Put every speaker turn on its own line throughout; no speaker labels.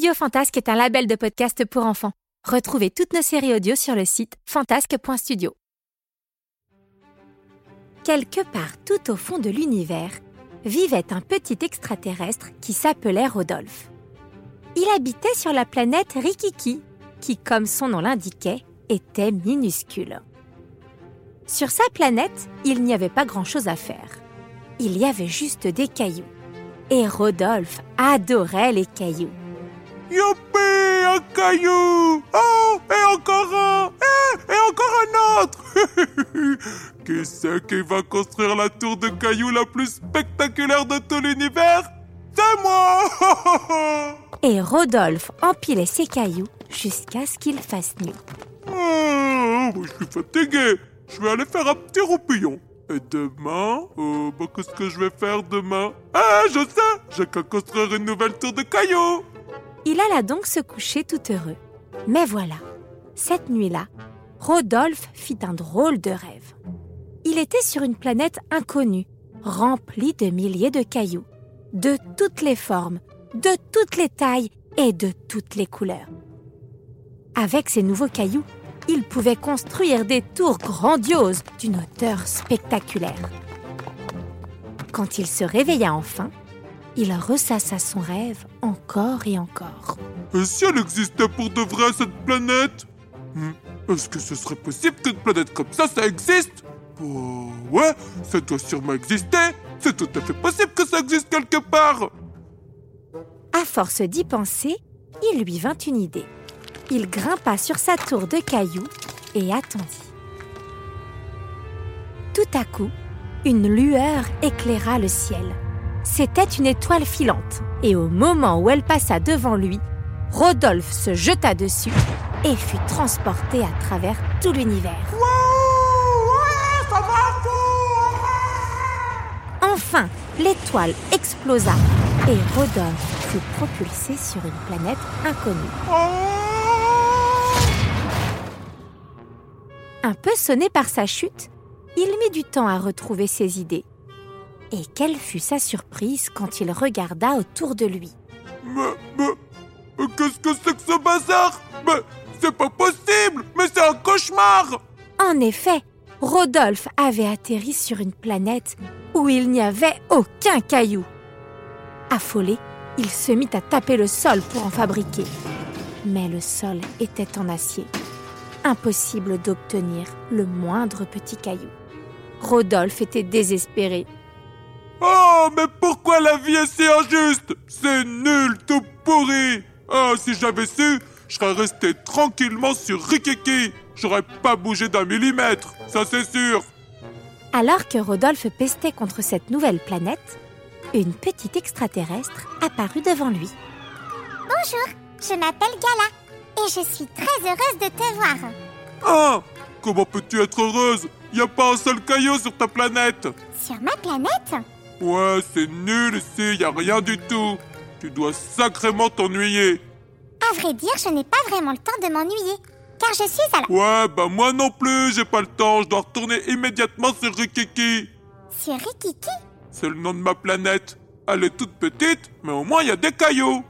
Studio Fantasque est un label de podcast pour enfants. Retrouvez toutes nos séries audio sur le site fantasque.studio. Quelque part tout au fond de l'univers, vivait un petit extraterrestre qui s'appelait Rodolphe. Il habitait sur la planète Rikiki, qui, comme son nom l'indiquait, était minuscule. Sur sa planète, il n'y avait pas grand-chose à faire. Il y avait juste des cailloux. Et Rodolphe adorait les cailloux.
Youpi, un caillou. Oh, et encore un. Et, et encore un autre. Qui c'est qui va construire la tour de cailloux la plus spectaculaire de tout l'univers? C'est moi.
Et Rodolphe empilait ses cailloux jusqu'à ce qu'il fasse nuit.
Oh, Je suis fatigué. Je vais aller faire un petit roupillon. Et demain? Euh, bah, Qu'est-ce que je vais faire demain? Ah, je sais. J'ai qu'à construire une nouvelle tour de cailloux
Il alla donc se coucher tout heureux. Mais voilà, cette nuit-là, Rodolphe fit un drôle de rêve. Il était sur une planète inconnue, remplie de milliers de cailloux, de toutes les formes, de toutes les tailles et de toutes les couleurs. Avec ces nouveaux cailloux, il pouvait construire des tours grandioses d'une hauteur spectaculaire. Quand il se réveilla enfin, il ressassa son rêve encore et encore.
Et si elle existait pour de vrai, cette planète? Hmm, Est-ce que ce serait possible qu'une planète comme ça, ça existe? Oh, ouais, ça doit sûrement exister C'est tout à fait possible que ça existe quelque part
À force d'y penser, il lui vint une idée. Il grimpa sur sa tour de cailloux et attendit. Tout à coup, une lueur éclaira le ciel. C'était une étoile filante, et au moment où elle passa devant lui, Rodolphe se jeta dessus et fut transporté à travers tout l'univers. Enfin, l'étoile explosa et Rodolphe fut propulsé sur une planète inconnue. Un peu sonné par sa chute, il mit du temps à retrouver ses idées. Et quelle fut sa surprise quand il regarda autour de lui.
Mais, mais, mais qu'est-ce que c'est que ce bazar? Mais c'est pas possible Mais c'est un cauchemar
En effet, Rodolphe avait atterri sur une planète où il n'y avait aucun caillou. Affolé, il se mit à taper le sol pour en fabriquer. Mais le sol était en acier. Impossible d'obtenir le moindre petit caillou. Rodolphe était désespéré.
Oh, mais pourquoi la vie est si injuste? C'est nul, tout pourri. Ah, si j'avais su, je serais resté tranquillement sur Rikiki. J'aurais pas bougé d'un millimètre, ça c'est sûr.
Alors que Rodolphe pestait contre cette nouvelle planète, une petite extraterrestre apparut devant lui.
Bonjour, je m'appelle Gala et je suis très heureuse de te voir.
Ah Comment peux-tu être heureuse? Y a pas un seul caillou sur ta planète.
Sur ma planète?
Ouais, c'est nul ici, y a rien du tout Tu dois sacrément t'ennuyer
À vrai dire, je n'ai pas vraiment le temps de m'ennuyer, car je suis à la...
Ouais, bah moi non plus, j'ai pas le temps, je dois retourner immédiatement sur Rikiki
Sur Rikiki?
C'est le nom de ma planète. Elle est toute petite, mais au moins il y a des cailloux.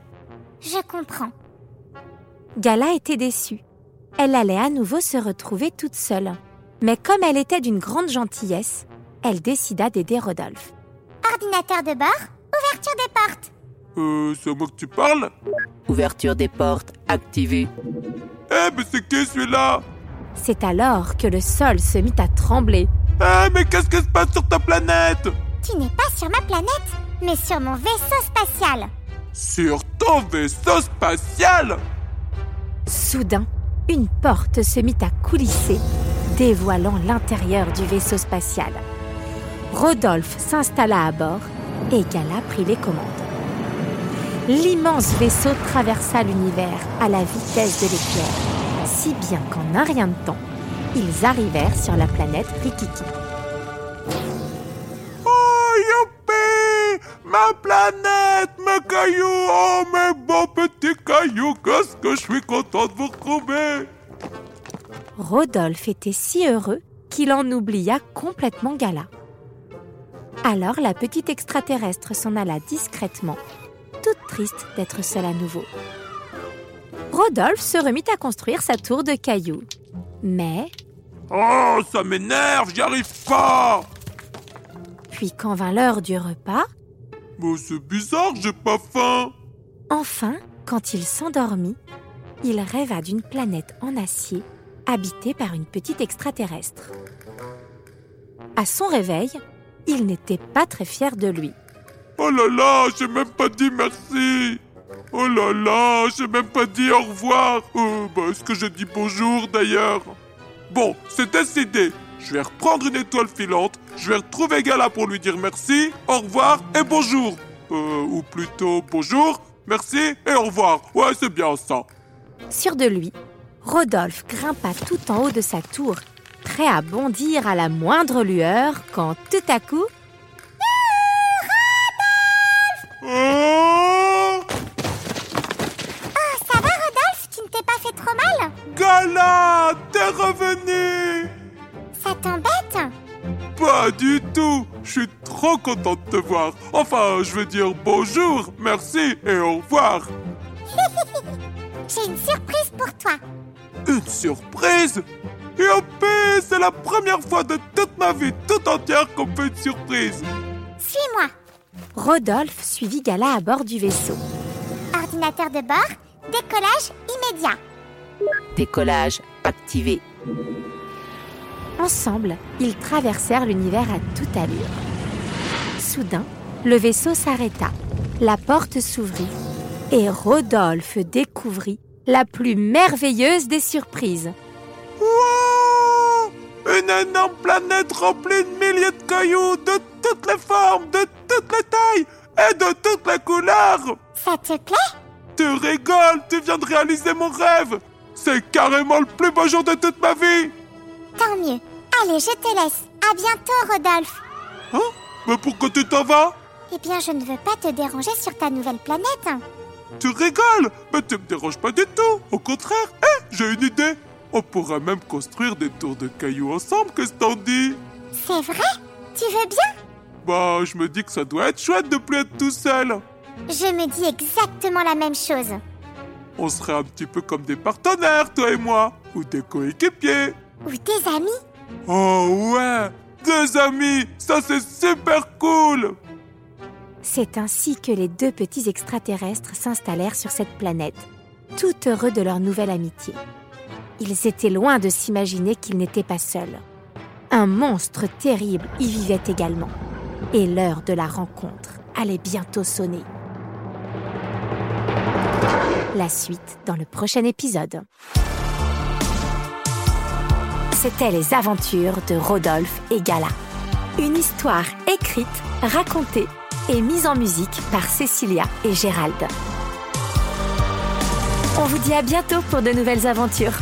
Je comprends.
Gala était déçue. Elle allait à nouveau se retrouver toute seule. Mais comme elle était d'une grande gentillesse, elle décida d'aider Rodolphe.
Ordinateur de bord, ouverture des portes.
Euh, c'est à moi que tu parles?
Ouverture des portes activée.
Eh, mais c'est qui celui-là?
C'est alors que le sol se mit à trembler.
Eh, mais qu'est-ce qui se passe sur ta planète?
Tu n'es pas sur ma planète, mais sur mon vaisseau spatial.
Sur ton vaisseau spatial?
Soudain, une porte se mit à coulisser, dévoilant l'intérieur du vaisseau spatial. Rodolphe s'installa à bord et Gala prit les commandes. L'immense vaisseau traversa l'univers à la vitesse de l'éclair, si bien qu'en un rien de temps, ils arrivèrent sur la planète Rikiki.
Oh, youpi Ma planète, mes cailloux Oh, mes beaux petits cailloux Qu'est-ce que je suis content de vous retrouver?
Rodolphe était si heureux qu'il en oublia complètement Gala. Alors la petite extraterrestre s'en alla discrètement, toute triste d'être seule à nouveau. Rodolphe se remit à construire sa tour de cailloux. Mais,
Oh, ça m'énerve, j'y arrive pas
puis quand vint l'heure du repas,
Mais c'est bizarre, j'ai pas faim
enfin, quand il s'endormit, il rêva d'une planète en acier habitée par une petite extraterrestre. À son réveil, il n'était pas très fier de lui.
Oh là là, j'ai même pas dit merci. Oh là là, j'ai même pas dit au revoir. Euh, bah, Est-ce que je dis bonjour d'ailleurs? Bon, c'est décidé. Je vais reprendre une étoile filante, je vais retrouver Gala pour lui dire merci, au revoir et bonjour. Euh, ou plutôt bonjour, merci et au revoir. Ouais, c'est bien ça.
Sûr de lui, Rodolphe grimpa tout en haut de sa tour, prêt à bondir à la moindre lueur quand tout à coup,
Oh
Oh, ça va, Rodolphe Tu ne t'es pas fait trop mal?
Gala, t'es revenu
Ça t'embête?
Pas du tout Je suis trop content de te voir. Enfin, je veux dire bonjour, merci et au revoir.
J'ai une surprise pour toi.
Une surprise? Youpi C'est la première fois de toute ma vie tout entière qu'on me fait une surprise
Suis-moi.
Rodolphe suivit Gala à bord du vaisseau.
Ordinateur de bord, décollage immédiat.
Décollage activé.
Ensemble, ils traversèrent l'univers à toute allure. Soudain, le vaisseau s'arrêta, la porte s'ouvrit et Rodolphe découvrit la plus merveilleuse des surprises.
Wow Une énorme planète remplie de milliers de cailloux de toutes les formes, de toutes les tailles et de toutes les couleurs
Ça te plaît?
Tu rigoles, tu viens de réaliser mon rêve C'est carrément le plus beau jour de toute ma vie
Tant mieux. Allez, je te laisse. À bientôt, Rodolphe.
Hein? Mais pourquoi tu t'en vas?
Eh bien, je ne veux pas te déranger sur ta nouvelle planète.
Tu rigoles Mais tu me déranges pas du tout Au contraire, hé, j'ai une idée On pourrait même construire des tours de cailloux ensemble, qu'est-ce que t'en dis?
C'est vrai? Tu veux bien?
Bah, je me dis que ça doit être chouette de plus être tout seul.
Je me dis exactement la même chose.
On serait un petit peu comme des partenaires, toi et moi. Ou des coéquipiers.
Ou des amis.
Oh ouais. Des amis. Ça c'est super cool.
C'est ainsi que les deux petits extraterrestres s'installèrent sur cette planète, tout heureux de leur nouvelle amitié. Ils étaient loin de s'imaginer qu'ils n'étaient pas seuls. Un monstre terrible y vivait également. Et l'heure de la rencontre allait bientôt sonner. La suite dans le prochain épisode. C'était les aventures de Rodolphe et Gala. Une histoire écrite, racontée et mise en musique par Cécilia et Gérald. On vous dit à bientôt pour de nouvelles aventures.